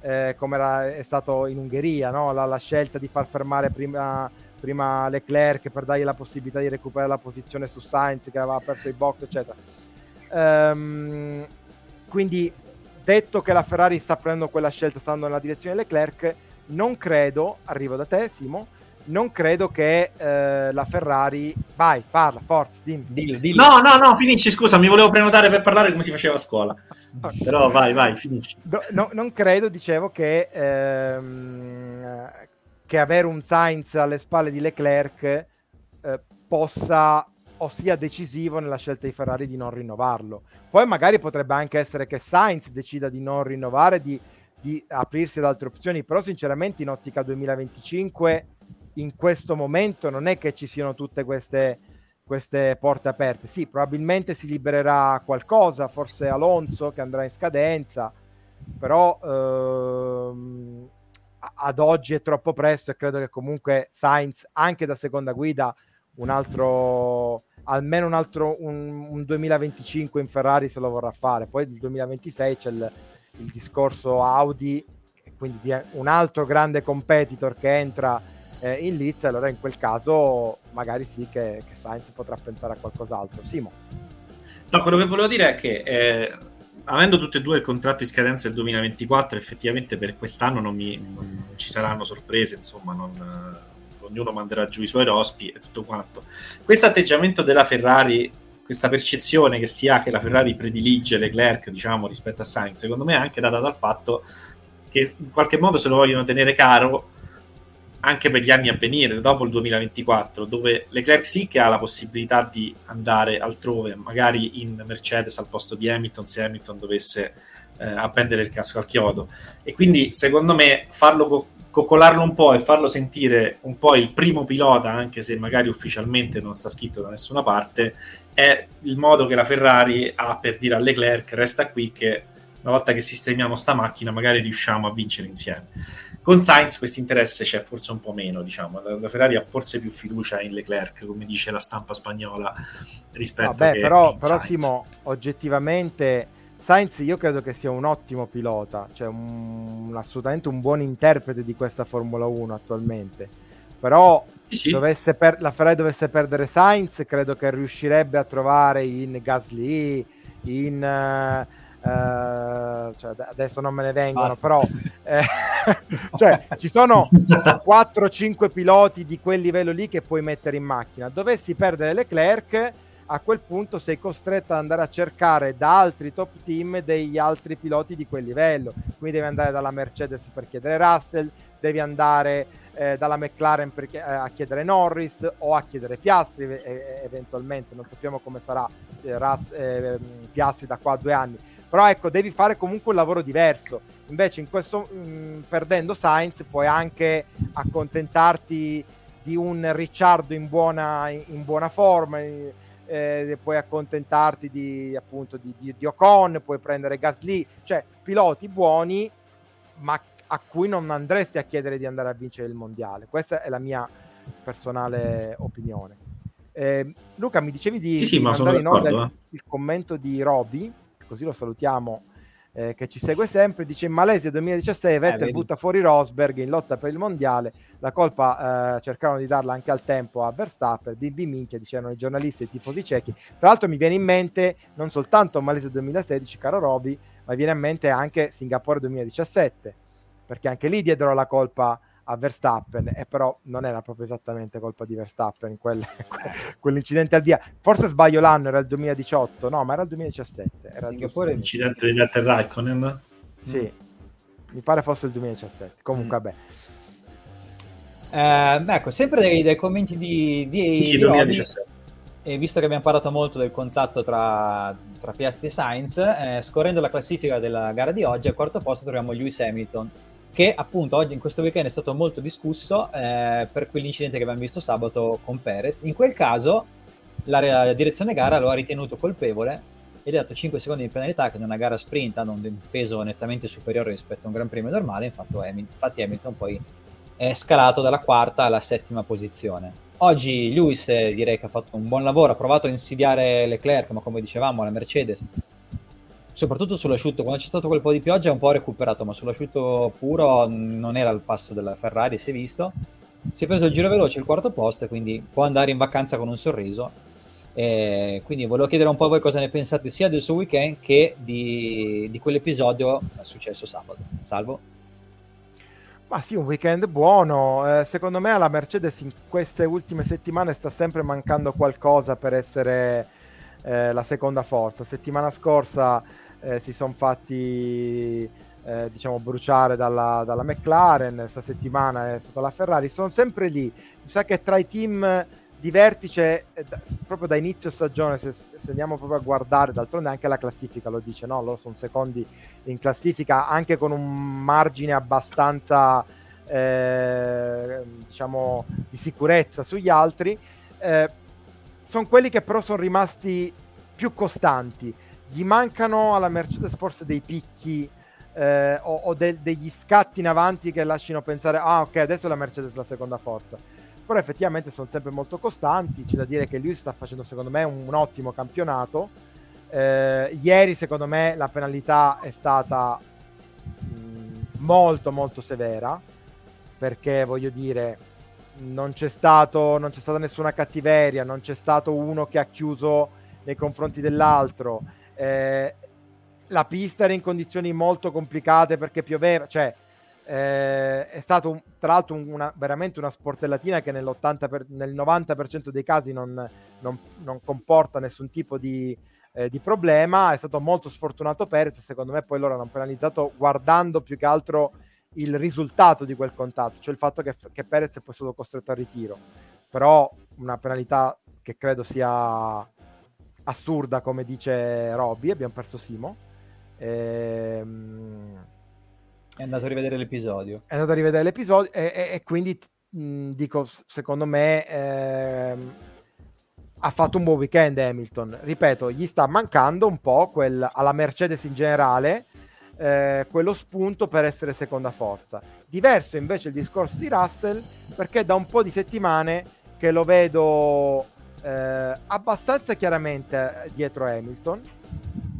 Eh, come era, è stato in Ungheria, no? la, la, scelta di far fermare prima, prima, Leclerc per dargli la possibilità di recuperare la posizione su Sainz che aveva perso i box, eccetera. Um, quindi, detto che la Ferrari sta prendendo quella scelta, stando nella direzione Leclerc, non credo, arrivo da te Simo, non credo che eh, la Ferrari vai, parla, forza, dimmi. Dillo, dillo. No, no, no, finisci, scusa, mi volevo prenotare per parlare come si faceva a scuola. Okay. Però vai, vai, finisci. No, no, non credo, dicevo, che, ehm, che avere un Sainz alle spalle di Leclerc eh, possa o sia decisivo nella scelta di Ferrari di non rinnovarlo. Poi magari potrebbe anche essere che Sainz decida di non rinnovare, di, di aprirsi ad altre opzioni, però sinceramente in ottica 2025 in questo momento non è che ci siano tutte queste, queste porte aperte. Sì, probabilmente si libererà qualcosa, forse Alonso che andrà in scadenza, però ehm, ad oggi è troppo presto e credo che comunque Sainz, anche da seconda guida, un altro almeno un altro un, un 2025 in Ferrari se lo vorrà fare. Poi nel 2026 c'è il, il discorso Audi, quindi un altro grande competitor che entra eh, in Leeds, allora in quel caso magari sì che, che Sainz potrà pensare a qualcos'altro. Simo. No, quello che volevo dire è che eh, avendo tutti e due il contratto in scadenza del 2024, effettivamente per quest'anno non, mi, non ci saranno sorprese, insomma, non, eh, ognuno manderà giù i suoi rospi e tutto quanto. Questo atteggiamento della Ferrari, questa percezione che si ha che la Ferrari predilige Leclerc, diciamo, rispetto a Sainz, secondo me è anche data dal fatto che in qualche modo se lo vogliono tenere caro anche per gli anni a venire, dopo il 2024, dove Leclerc sì che ha la possibilità di andare altrove, magari in Mercedes al posto di Hamilton, se Hamilton dovesse eh, appendere il casco al chiodo. E quindi, secondo me, farlo co- coccolarlo un po' e farlo sentire un po' il primo pilota, anche se magari ufficialmente non sta scritto da nessuna parte, è il modo che la Ferrari ha per dire a Leclerc resta qui che una volta che sistemiamo sta macchina magari riusciamo a vincere insieme. Con Sainz questo interesse c'è forse un po' meno, diciamo. La, Ferrari ha forse più fiducia in Leclerc, come dice la stampa spagnola, rispetto Vabbè, a però, però Simo, oggettivamente Sainz io credo che sia un ottimo pilota, cioè un, assolutamente un buon interprete di questa Formula 1 attualmente. Però sì, sì. Per, la Ferrari dovesse perdere Sainz, credo che riuscirebbe a trovare in Gasly, in... Uh, Uh, cioè, adesso non me ne vengono, Basta. però eh, cioè, ci sono 4-5 piloti di quel livello lì che puoi mettere in macchina. Dovessi perdere Leclerc, a quel punto sei costretto ad andare a cercare da altri top team degli altri piloti di quel livello. Quindi devi andare dalla Mercedes per chiedere Russell, devi andare eh, dalla McLaren per, eh, a chiedere Norris o a chiedere Piastri eventualmente, non sappiamo come sarà eh, Russ, eh, Piastri da qua a due anni però ecco devi fare comunque un lavoro diverso. Invece in questo mh, mm, perdendo Sainz puoi anche accontentarti di un Ricciardo in buona, in buona forma eh, puoi accontentarti di appunto di, di, di, Ocon puoi prendere Gasly. Cioè piloti buoni ma a cui non andresti a chiedere di andare a vincere il mondiale. Questa è la mia personale opinione. Eh, Luca mi dicevi di, sì, sì, di mandare in ordine il, il commento di Roby così lo salutiamo, eh, che ci segue sempre, dice in Malesia 2016 Vettel eh, butta fuori Rosberg in lotta per il mondiale, la colpa eh, cercarono di darla anche al tempo a Verstappen, BB minchia, dicevano i giornalisti e i tifosi ciechi. Tra l'altro mi viene in mente non soltanto Malesia 2016, caro Roby, ma viene in mente anche Singapore 2017, perché anche lì diedero la colpa a Verstappen e però non era proprio esattamente colpa di Verstappen quel, quell'incidente al via forse sbaglio l'anno era il 2018 no ma era il 2017 era Singapore l'incidente di Vettel Raikkonen. Sì mm. mi pare fosse il 2017 comunque mm. vabbè. Eh, ecco sempre dei, dei, commenti di, di, sì, di 2017 e visto che abbiamo parlato molto del contatto tra, tra Piastri e Sainz, eh, scorrendo la classifica della gara di oggi, al quarto posto troviamo Lewis Hamilton, che appunto oggi in questo weekend è stato molto discusso eh, per quell'incidente che abbiamo visto sabato con Perez. In quel caso la, la direzione gara lo ha ritenuto colpevole ed ha dato 5 secondi di penalità che in una gara sprint hanno un peso nettamente superiore rispetto a un Gran Premio normale, infatti Hamilton poi è scalato dalla quarta alla settima posizione. Oggi Lewis eh, direi che ha fatto un buon lavoro, ha provato a insidiare Leclerc, ma come dicevamo la Mercedes soprattutto sull'asciutto, quando c'è stato quel po' di pioggia è un po' recuperato, ma sull'asciutto puro non era al passo della Ferrari, si è visto. Si è preso il giro veloce, il quarto posto, quindi può andare in vacanza con un sorriso. E quindi volevo chiedere un po' a voi cosa ne pensate sia del suo weekend che di, di quell'episodio successo sabato. Salvo? Ma sì, un weekend buono. Eh, secondo me alla Mercedes in queste ultime settimane sta sempre mancando qualcosa per essere eh, la seconda forza. Settimana scorsa eh, si sono fatti eh, diciamo bruciare dalla, dalla, McLaren, questa settimana è stata la Ferrari, sono sempre lì. Mi sa che tra i team di vertice, eh, proprio da inizio stagione, se, se, andiamo proprio a guardare, d'altronde anche la classifica lo dice, no? Loro sono secondi in classifica, anche con un margine abbastanza, eh, diciamo, di sicurezza sugli altri. Eh, sono quelli che però sono rimasti più costanti. Gli mancano alla Mercedes forse dei picchi eh, o, o de- degli scatti in avanti che lasciano pensare, ah ok, adesso la Mercedes è la seconda forza. Però effettivamente sono sempre molto costanti. C'è da dire che lui sta facendo secondo me un, un ottimo campionato. Eh, ieri secondo me la penalità è stata mh, mm, molto molto severa perché voglio dire non c'è, stato, non c'è stata nessuna cattiveria, non c'è stato uno che ha chiuso nei confronti dell'altro. Eh, la pista era in condizioni molto complicate perché pioveva, cioè eh, è stato un, tra l'altro una, veramente una sportellatina che per, nel 90% dei casi non, non, non comporta nessun tipo di, eh, di, problema. È stato molto sfortunato Perez, secondo me poi loro hanno penalizzato guardando più che altro il risultato di quel contatto, cioè il fatto che, che Perez è poi stato costretto al ritiro. Però una penalità che credo sia assurda, come dice Robby, abbiamo perso Simo. Ehm... È andato a rivedere l'episodio. È andato a rivedere l'episodio e, e, e quindi mh, dico, secondo me ehm, ha fatto un buon weekend Hamilton. Ripeto, gli sta mancando un po' quel, alla Mercedes in generale eh, quello spunto per essere seconda forza. Diverso invece il discorso di Russell perché da un po' di settimane che lo vedo eh, abbastanza chiaramente dietro Hamilton,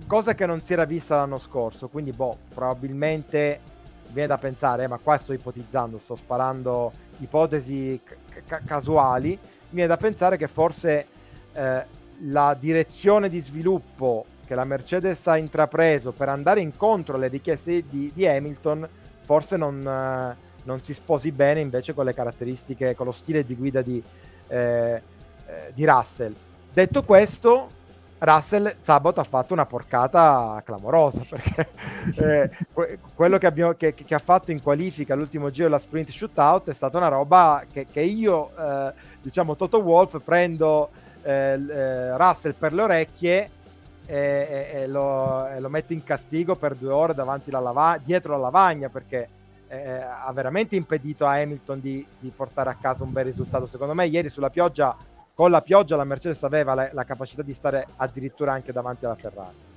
cosa che non si era vista l'anno scorso, quindi boh, probabilmente viene da pensare, eh, ma qua sto ipotizzando, sto sparando ipotesi ca- casuali, viene da pensare che forse eh, la direzione di sviluppo che la Mercedes ha intrapreso per andare incontro alle richieste di, di Hamilton forse non, eh, non, si sposi bene invece con le caratteristiche, con lo stile di guida di, eh, eh di Russell. Detto questo, Russell sabato ha fatto una porcata clamorosa perché eh, que- quello che, abbiamo, che, che, ha fatto in qualifica l'ultimo giro della sprint shootout è stata una roba che, che io, eh, diciamo Toto Wolf, prendo eh, eh Russell per le orecchie e, e, e, lo, e, lo, metto in castigo per due ore davanti alla lava- dietro la lavagna perché eh, ha veramente impedito a Hamilton di, di portare a casa un bel risultato. Secondo me ieri sulla pioggia con la pioggia la Mercedes aveva la, la capacità di stare addirittura anche davanti alla Ferrari.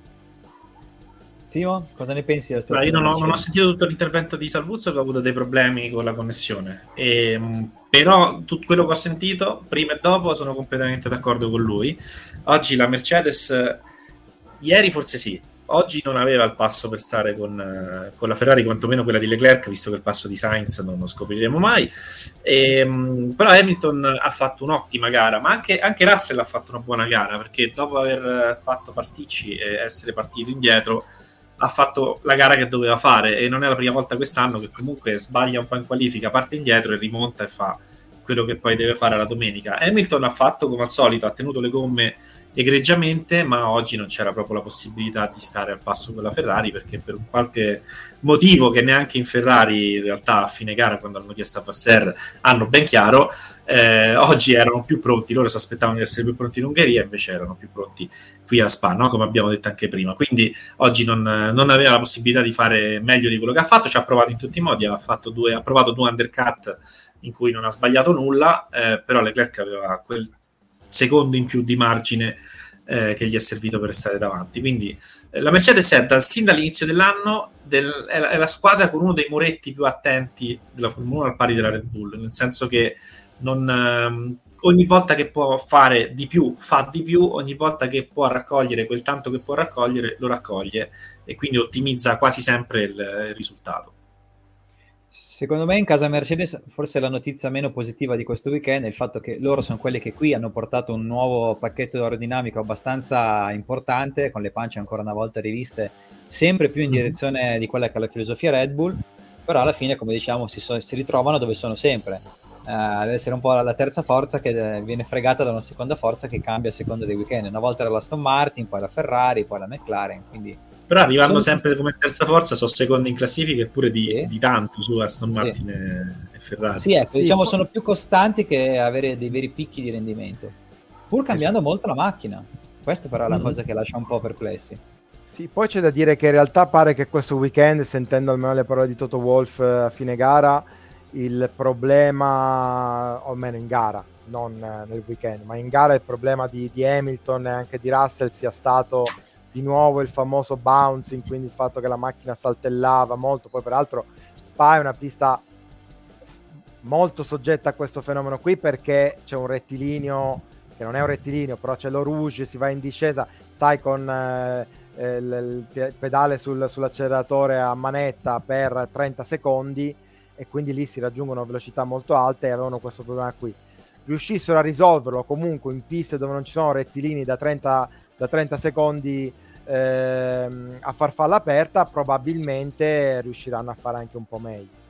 Simo, cosa ne pensi della situazione? io non ho, non ho, sentito tutto l'intervento di Salvuzzo che ha avuto dei problemi con la connessione, e, ehm, però tutto quello che ho sentito prima e dopo sono completamente d'accordo con lui. Oggi la Mercedes, ieri forse sì, oggi non aveva il passo per stare con, eh, con, la Ferrari, quantomeno quella di Leclerc, visto che il passo di Sainz non lo scopriremo mai. E, ehm, però Hamilton ha fatto un'ottima gara, ma anche, anche, Russell ha fatto una buona gara, perché dopo aver fatto pasticci e essere partito indietro, ha fatto la gara che doveva fare e non è la prima volta quest'anno che comunque sbaglia un po' in qualifica, parte indietro e rimonta e fa quello che poi deve fare la domenica. Hamilton ha fatto come al solito, ha tenuto le gomme egregiamente, ma oggi non c'era proprio la possibilità di stare al passo con la Ferrari perché per qualche motivo che neanche in Ferrari in realtà a fine gara quando hanno chiesto a Vasser hanno ben chiaro, eh, oggi erano più pronti, loro si aspettavano di essere più pronti in Ungheria, invece erano più pronti qui a Spa, no? come abbiamo detto anche prima. Quindi oggi non, non, aveva la possibilità di fare meglio di quello che ha fatto, ci ha provato in tutti i modi, ha, due, ha provato due undercut in cui non ha sbagliato nulla, eh, però Leclerc aveva quel secondo in più di margine eh, che gli è servito per stare davanti. Quindi eh, la Mercedes è dal, sin dall'inizio dell'anno del, è, la, è, la, squadra con uno dei muretti più attenti della Formula 1 al pari della Red Bull, nel senso che non, ehm, ogni volta che può fare di più fa di più, ogni volta che può raccogliere quel tanto che può raccogliere lo raccoglie e quindi ottimizza quasi sempre il, il risultato. Secondo me in casa Mercedes forse la notizia meno positiva di questo weekend è il fatto che loro sono quelli che qui hanno portato un nuovo pacchetto aerodinamico abbastanza importante, con le pance ancora una volta riviste, sempre più in mhm. direzione di quella che è la filosofia Red Bull, però alla fine, come diciamo, si, so- si ritrovano dove sono sempre. Uh, deve essere un po' la terza forza che viene fregata da una seconda forza che cambia a seconda dei weekend. Una volta era la Aston Martin, poi la Ferrari, poi la McLaren, quindi però arrivando sono sempre come terza forza, sono secondo in classifica e pure di, sì. di, tanto su Aston Martin sì. e, Ferrari. Sì, ecco, sì, diciamo poi... sono più costanti che avere dei veri picchi di rendimento, pur cambiando esatto. molto la macchina. Questa però è la mm. cosa che lascia un po' perplessi. Sì, poi c'è da dire che in realtà pare che questo weekend, sentendo almeno le parole di Toto Wolf eh, a fine gara, il problema, o almeno in gara, non eh, nel weekend, ma in gara il problema di, di Hamilton e anche di Russell sia stato di nuovo il famoso bouncing, quindi il fatto che la macchina saltellava molto, poi peraltro Spa è una pista molto soggetta a questo fenomeno qui perché c'è un rettilineo che non è un rettilineo, però c'è lo rouge, si va in discesa, stai con eh, eh il, il, pedale sul, sull'acceleratore a manetta per 30 secondi e quindi lì si raggiungono velocità molto alte e avevano questo problema qui. Riuscissero a risolverlo comunque in piste dove non ci sono rettilini da 30, da 30 secondi ehm, a farfalla aperta, probabilmente riusciranno a fare anche un po' meglio.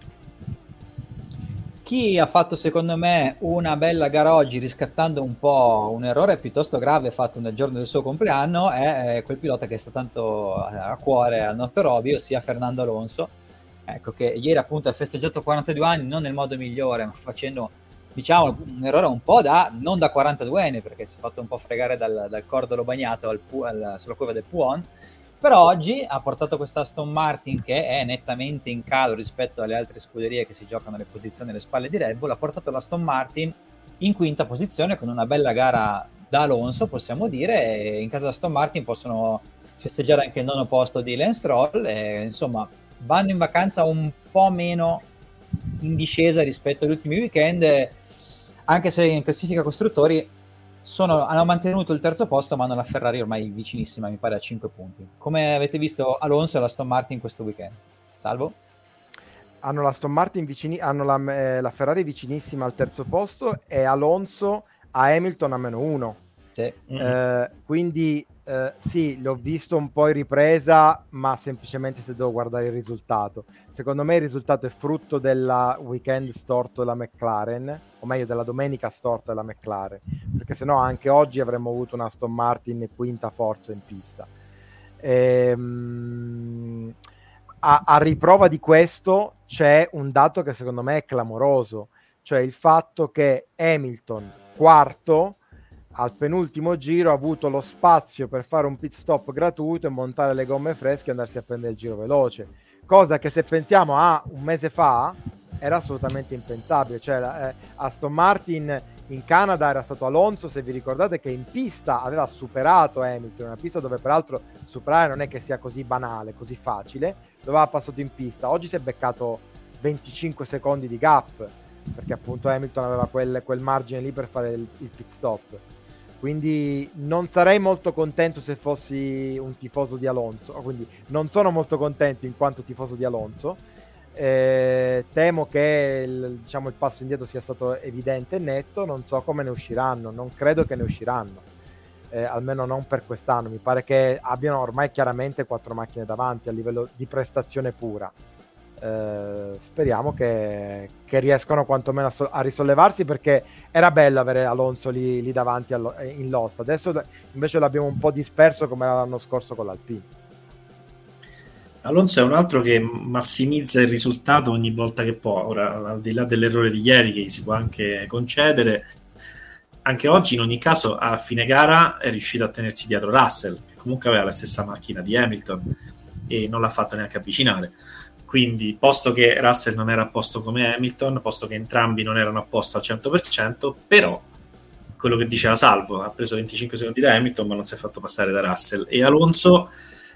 Chi ha fatto secondo me una bella gara oggi riscattando un po' un errore piuttosto grave fatto nel giorno del suo compleanno è quel pilota che sta tanto a cuore al nostro Roby, ossia Fernando Alonso. Ecco che ieri appunto ha festeggiato 42 anni non nel modo migliore, ma facendo diciamo, un errore un po' da, non da 42enne, perché si è fatto un po' fregare dal, dal cordolo bagnato al, al, sulla curva del Puon, però oggi ha portato questa Aston Martin che è nettamente in calo rispetto alle altre scuderie che si giocano le posizioni alle spalle di Red Bull, ha portato l'Aston Martin in quinta posizione con una bella gara da Alonso, possiamo dire, e in casa Aston Martin possono festeggiare anche il nono posto di Lance Stroll e insomma vanno in vacanza un po' meno in discesa rispetto agli ultimi weekend anche se in classifica costruttori sono, hanno mantenuto il terzo posto, ma hanno la Ferrari ormai vicinissima, mi pare a 5 punti. Come avete visto Alonso e la Aston Martin questo weekend? Salvo? Hanno la vicini, hanno la, eh, la, Ferrari vicinissima al terzo posto e Alonso a Hamilton a meno 1. Sì. Eh, quindi eh, sì, l'ho visto un po' in ripresa, ma semplicemente se devo guardare il risultato. Secondo me il risultato è frutto della weekend storto della McLaren, o meglio della domenica storta della McLaren, perché se no anche oggi avremmo avuto una Aston Martin quinta forza in pista. Ehm, a, a riprova di questo c'è un dato che secondo me è clamoroso, cioè il fatto che Hamilton, quarto, al penultimo giro ha avuto lo spazio per fare un pit stop gratuito e montare le gomme fresche e andarsi a prendere il giro veloce. Cosa che se pensiamo a un mese fa era assolutamente impensabile. Cioè, eh, Aston Martin in Canada era stato Alonso, se vi ricordate, che in pista aveva superato Hamilton, una pista dove peraltro superare non è che sia così banale, così facile, dove ha passato in pista. Oggi si è beccato 25 secondi di gap, perché appunto Hamilton aveva quel, quel margine lì per fare il, il pit stop. Quindi non sarei molto contento se fossi un tifoso di Alonso, quindi non sono molto contento in quanto tifoso di Alonso. Eh, temo che il, diciamo, il passo indietro sia stato evidente e netto, non so come ne usciranno, non credo che ne usciranno, eh, almeno non per quest'anno. Mi pare che abbiano ormai chiaramente quattro macchine davanti a livello di prestazione pura. Eh, speriamo che, che, riescano quantomeno a, so- a, risollevarsi perché era bello avere Alonso lì, lì davanti allo- in lotta. Adesso invece l'abbiamo un po' disperso come l'anno scorso con l'Alpine. Alonso è un altro che massimizza il risultato ogni volta che può. Ora, al di là dell'errore di ieri, che si può anche concedere, anche oggi in ogni caso a fine gara è riuscito a tenersi dietro Russell, che comunque aveva la stessa macchina di Hamilton e non l'ha fatto neanche avvicinare. Quindi, posto che Russell non era a posto come Hamilton, posto che entrambi non erano a posto al 100%, però quello che diceva Salvo, ha preso 25 secondi da Hamilton, ma non si è fatto passare da Russell. E Alonso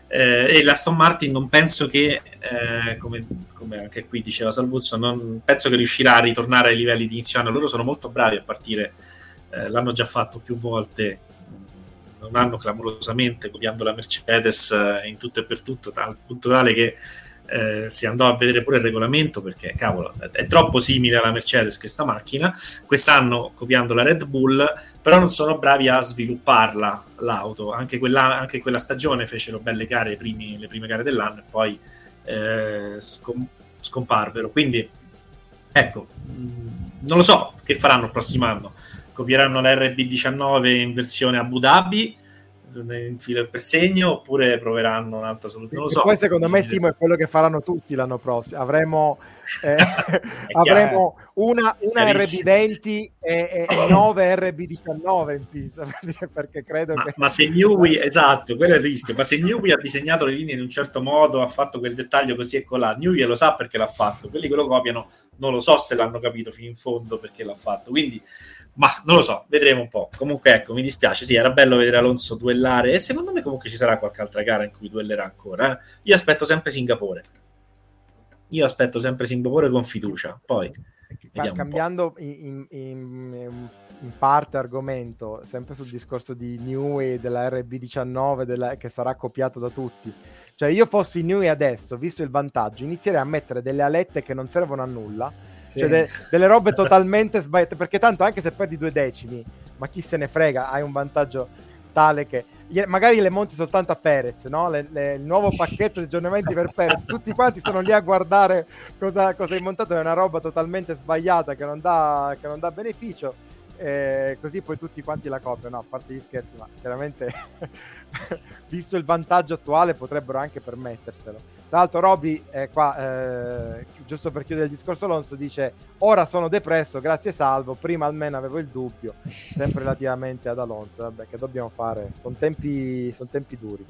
eh, e l'Aston Martin non penso che, eh, come, come, anche qui diceva Salvuzzo, non penso che riuscirà a ritornare ai livelli di inizio anno. Loro sono molto bravi a partire, eh, l'hanno già fatto più volte un anno clamorosamente copiando la Mercedes eh, in tutto e per tutto, al punto tale che eh, si andò a vedere pure il regolamento perché cavolo è, troppo simile alla Mercedes questa macchina. Quest'anno copiando la Red Bull però non sono bravi a svilupparla l'auto. Anche quella, anche quella stagione fecero belle gare primi, le prime gare dell'anno e poi eh, scom- scomparvero. Quindi ecco mm, non lo so che faranno il prossimo anno. Copieranno la RB19 in versione Abu Dhabi in filo per segno oppure proveranno un'altra soluzione. Non so. Poi secondo me Simo è quello che faranno tutti l'anno prossimo. Avremo, eh, avremo una, una RB20 e, e 9 RB19 in pista perché credo ma, che... ma se Newey, esatto, quello è il rischio, ma se Newey ha disegnato le linee in un certo modo, ha fatto quel dettaglio così e colà, Newey lo sa perché l'ha fatto, quelli che lo copiano non lo so se l'hanno capito fino in fondo perché l'ha fatto, quindi ma non lo so, vedremo un po'. Comunque, ecco, mi dispiace. Sì, era bello vedere Alonso duellare. E secondo me, comunque, ci sarà qualche altra gara in cui duellerà ancora. Eh? Io aspetto sempre Singapore. Io aspetto sempre Singapore con fiducia. Poi, cambiando in, in, in, parte argomento, sempre sul discorso di Newey della RB19 della, che sarà copiato da tutti. Cioè, io fossi Newey adesso, visto il vantaggio, inizierei a mettere delle alette che non servono a nulla sì. Cioè de- delle robe totalmente sbagliate, perché tanto anche se perdi due decimi, ma chi se ne frega, hai un vantaggio tale che magari le monti soltanto a Perez, no? le, le, il nuovo pacchetto di aggiornamenti per Perez, tutti quanti sono lì a guardare cosa, cosa hai montato, è una roba totalmente sbagliata che non dà, che non dà beneficio eh, così poi tutti quanti la copiano, no, a parte gli scherzi, ma chiaramente visto il vantaggio attuale potrebbero anche permetterselo. Tra l'altro Roby, eh, qua, eh, giusto per chiudere il discorso Alonso, dice ora sono depresso, grazie Salvo, prima almeno avevo il dubbio, sempre relativamente ad Alonso, vabbè che dobbiamo fare, sono tempi, son tempi duri.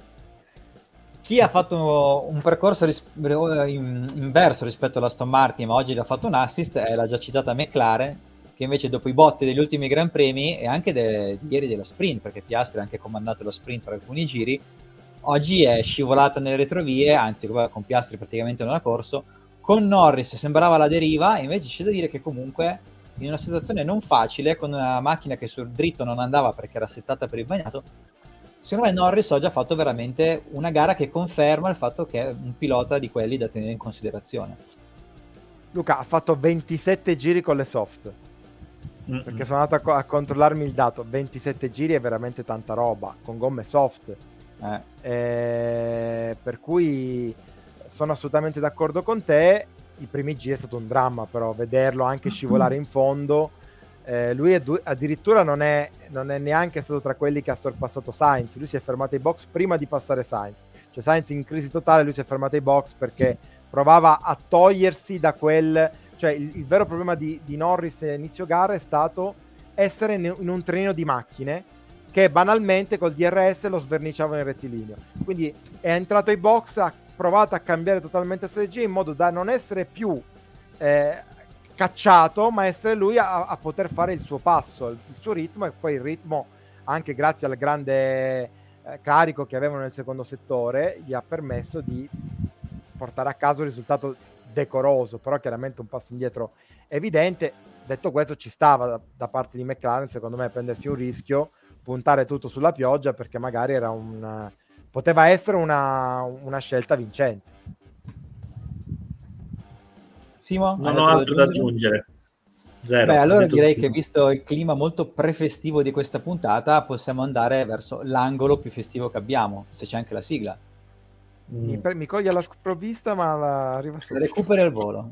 Chi ha fatto un percorso ris- inverso rispetto all'Aston Martin, ma oggi ha fatto un assist, è la già citata McLaren, che invece dopo i botti degli ultimi Gran Premi e anche de- di ieri della sprint, perché Piastri ha anche comandato lo sprint per alcuni giri, oggi è scivolata nelle retrovie, anzi con Piastri praticamente non ha corso, con Norris sembrava la deriva, e invece c'è da dire che comunque in una situazione non facile, con una macchina che sul dritto non andava perché era settata per il bagnato, secondo me Norris oggi ha fatto veramente una gara che conferma il fatto che è un pilota di quelli da tenere in considerazione. Luca ha fatto 27 giri con le soft. Perché sono andato a, co- a, controllarmi il dato. 27 giri è veramente tanta roba con gomme soft Eh. Eh, per cui sono assolutamente d'accordo con te. I primi giri è stato un dramma, però vederlo anche scivolare in fondo. Eh, lui du- addirittura non è, non è, neanche stato tra quelli che ha sorpassato Sainz. Lui si è fermato ai box prima di passare Sainz. Cioè Sainz in crisi totale, lui si è fermato ai box perché provava a togliersi da quel... Cioè il, il vero problema di, di Norris inizio gara è stato essere in un treno di macchine che banalmente col DRS lo sverniciavano in rettilineo. Quindi è entrato ai box, ha provato a cambiare totalmente strategia in modo da non essere più eh, cacciato, ma essere lui a, a, poter fare il suo passo, il, il, suo ritmo e poi il ritmo, anche grazie al grande eh, carico che avevano nel secondo settore, gli ha permesso di portare a casa un risultato decoroso, però chiaramente un passo indietro evidente. Detto questo, ci stava da, da parte di McLaren, secondo me, prendersi un rischio puntare tutto sulla pioggia perché magari era un, poteva essere una, una scelta vincente. Simo? Non ho altro da aggiungere. Zero. Beh, allora direi tutto. che visto il clima molto prefestivo di questa puntata, possiamo andare verso l'angolo più festivo che abbiamo, se c'è anche la sigla. Mm. Mi, mi, coglie la sprovvista, ma la arriva su. Recupera il volo.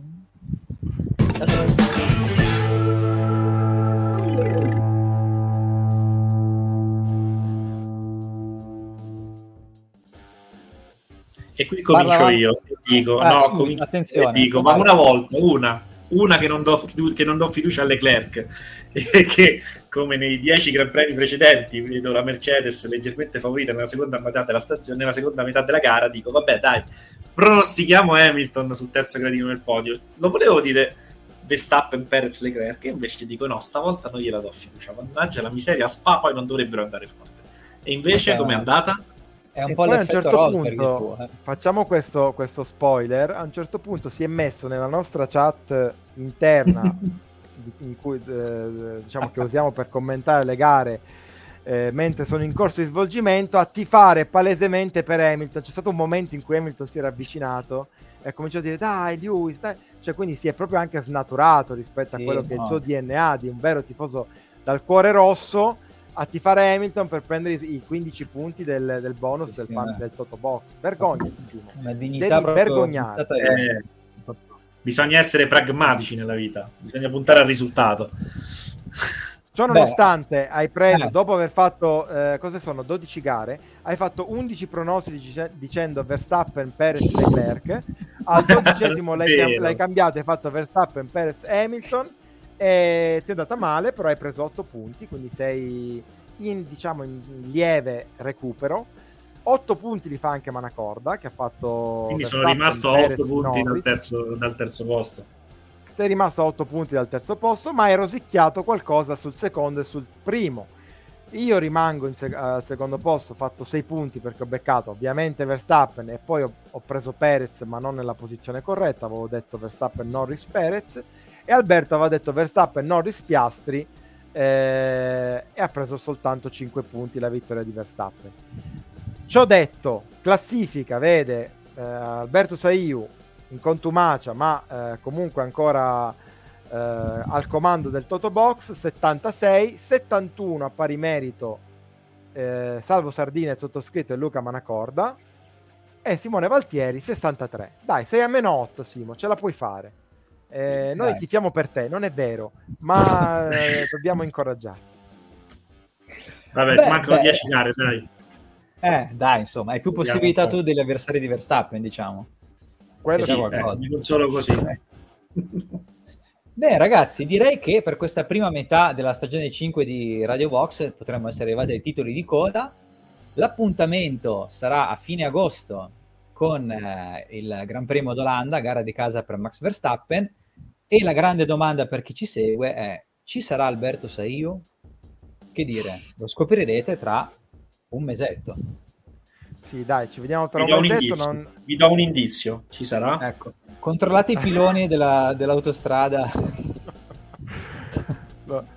E qui comincio Parla io, dico, ah, no, sì, comincio, attenzione, dico ma una volta, una, una che non, do, che non do fiducia alle Leclerc e che come nei dieci Gran Premi precedenti vedo la Mercedes leggermente favorita nella seconda metà della stagione, nella seconda metà della gara, dico vabbè dai, pronostichiamo Hamilton sul terzo gradino del podio. Lo volevo dire Verstappen, Perez, Leclerc, e invece dico no, stavolta non gliela do fiducia, mannaggia la miseria, a Spa poi non dovrebbero andare forte. E invece com'è andata? È un e po' l'effetto certo Rosberg punto, tuo, eh. Facciamo questo, questo, spoiler. A un certo punto si è messo nella nostra chat interna, in cui, eh, diciamo che usiamo per commentare le gare eh, mentre sono in corso di svolgimento, a tifare palesemente per Hamilton. C'è stato un momento in cui Hamilton si era avvicinato e ha cominciato a dire dai Lewis, dai. Cioè, quindi si è proprio anche snaturato rispetto sì, a quello che no. è il suo DNA di un vero tifoso dal cuore rosso a tifare Hamilton per prendere i 15 punti del, del bonus sì, del, fan, del Toto Box. Dignità Devi vergognare. Eh, bisogna essere pragmatici nella vita, bisogna puntare al risultato. Ciò nonostante, Beh. hai preso, eh. dopo aver fatto, eh, cosa sono, 12 gare, hai fatto 11 pronostici dicendo Verstappen, Perez, Leclerc. Al dodicesimo l'hai, l'hai cambiato, hai fatto Verstappen, Perez, Hamilton e ti è andata male, però hai preso 8 punti, quindi sei in, diciamo, in lieve recupero. 8 punti li fa anche Manacorda, che ha fatto... Quindi sono rimasto a 8 punti dal terzo, dal terzo posto. Sei rimasto a 8 punti dal terzo posto, ma hai rosicchiato qualcosa sul secondo e sul primo. Io rimango sec- al secondo posto, ho fatto 6 punti perché ho beccato ovviamente Verstappen e poi ho, ho preso Perez, ma non nella posizione corretta. Avevo detto Verstappen, Norris, Perez e Alberto aveva detto Verstappen, Norris, Piastri eh, e ha preso soltanto 5 punti la vittoria di Verstappen. Ciò detto, classifica vede eh, Alberto Saiu in contumacia, ma eh, comunque ancora eh, al comando del Toto Box 76, 71 a pari merito eh, Salvo Sardina, sottoscritto e Luca Manacorda e Simone Valtieri 63. Dai, sei a meno 8 Simo, ce la puoi fare. Eh, noi Dai. tifiamo per te, non è vero, ma eh, dobbiamo incoraggiare. Vabbè, beh, ti mancano 10 gare, dai. Eh, dai, insomma, hai più possibilità tu degli avversari di Verstappen, diciamo. Quello sì, eh, mi consolo così. Beh, ragazzi, direi che per questa prima metà della stagione 5 di Radio Box potremmo essere arrivati ai titoli di coda. L'appuntamento sarà a fine agosto con eh, il Gran Premio d'Olanda, gara di casa per Max Verstappen. E la grande domanda per chi ci segue è: ci sarà Alberto Saio? Che dire, lo scoprirete tra un mesetto. Sì, dai, ci vediamo tra un, un mesetto. Non... Vi do un indizio, ci sarà? Ecco, controllate i piloni della, dell'autostrada.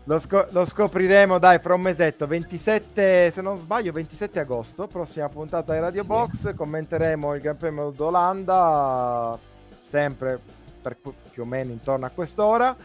Lo, scop- lo, scopriremo, dai, fra un mesetto, 27, se non sbaglio, 27 agosto, prossima puntata di Radio sì. Box, commenteremo il Gran Premio d'Olanda, sempre per più o meno intorno a quest'ora.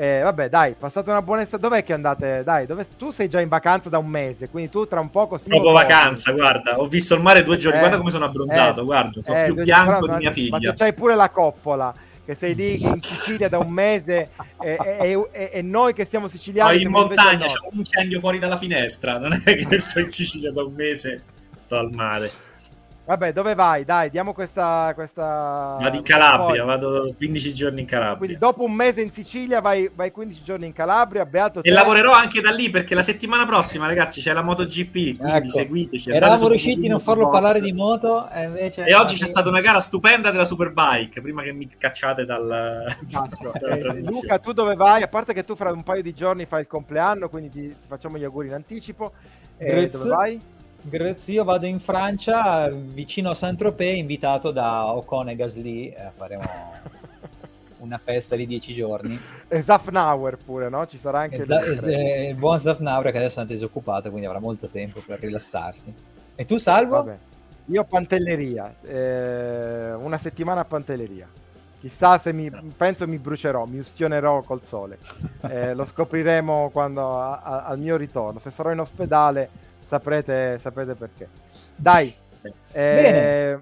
Eh, vabbè, dai, passate una buona estate. Dov'è che andate? Dai, dove... tu sei già in vacanza da un mese, quindi tu tra un poco... Dopo vacanza, guarda, ho visto il mare due giorni, eh, guarda come sono abbronzato, eh, guarda, sono eh, più bianco di mia figlia. Ma c'hai pure la coppola, che sei lì in Sicilia da un mese e, e, e, e noi che siamo siciliani... Sto in montagna, c'è un incendio fuori dalla finestra, non è che sto in Sicilia da un mese, sto al mare. Vabbè, dove vai? Dai, diamo questa. questa... Vado in Calabria, vado 15 giorni in Calabria. Quindi dopo un mese in Sicilia vai, vai 15 giorni in Calabria. Beato e lavorerò anche da lì perché la settimana prossima, ragazzi, c'è la MotoGP. Quindi ecco. seguiteci. Eravamo riusciti a non farlo parlare di moto. E, invece... e oggi c'è stata una gara stupenda della Superbike. Prima che mi cacciate dal. Esatto. eh, Luca, tu dove vai? A parte che tu fra un paio di giorni fai il compleanno, quindi ti, ti facciamo gli auguri in anticipo. Eh, dove vai? Grazie, io vado in Francia, vicino a Saint-Tropez, invitato da Ocon e Gasly, eh, faremo una festa di dieci giorni. E Zafnauer pure, no? Ci sarà anche... Esa- es- il buon Zafnauer che adesso è disoccupato, quindi avrà molto tempo per rilassarsi. E tu, Salvo? Vabbè. Io Pantelleria, eh, una settimana a Pantelleria. Chissà se mi, penso mi brucerò, mi ustionerò col sole. Eh, lo scopriremo quando, a, a, al mio ritorno. Se sarò in ospedale saprete, saprete perché. Dai, eh,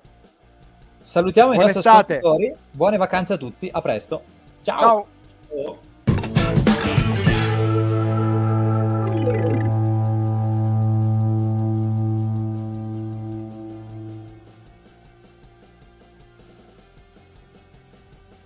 salutiamo i nostri estate. ascoltatori. Buone vacanze a tutti, a presto. Ciao. Ciao.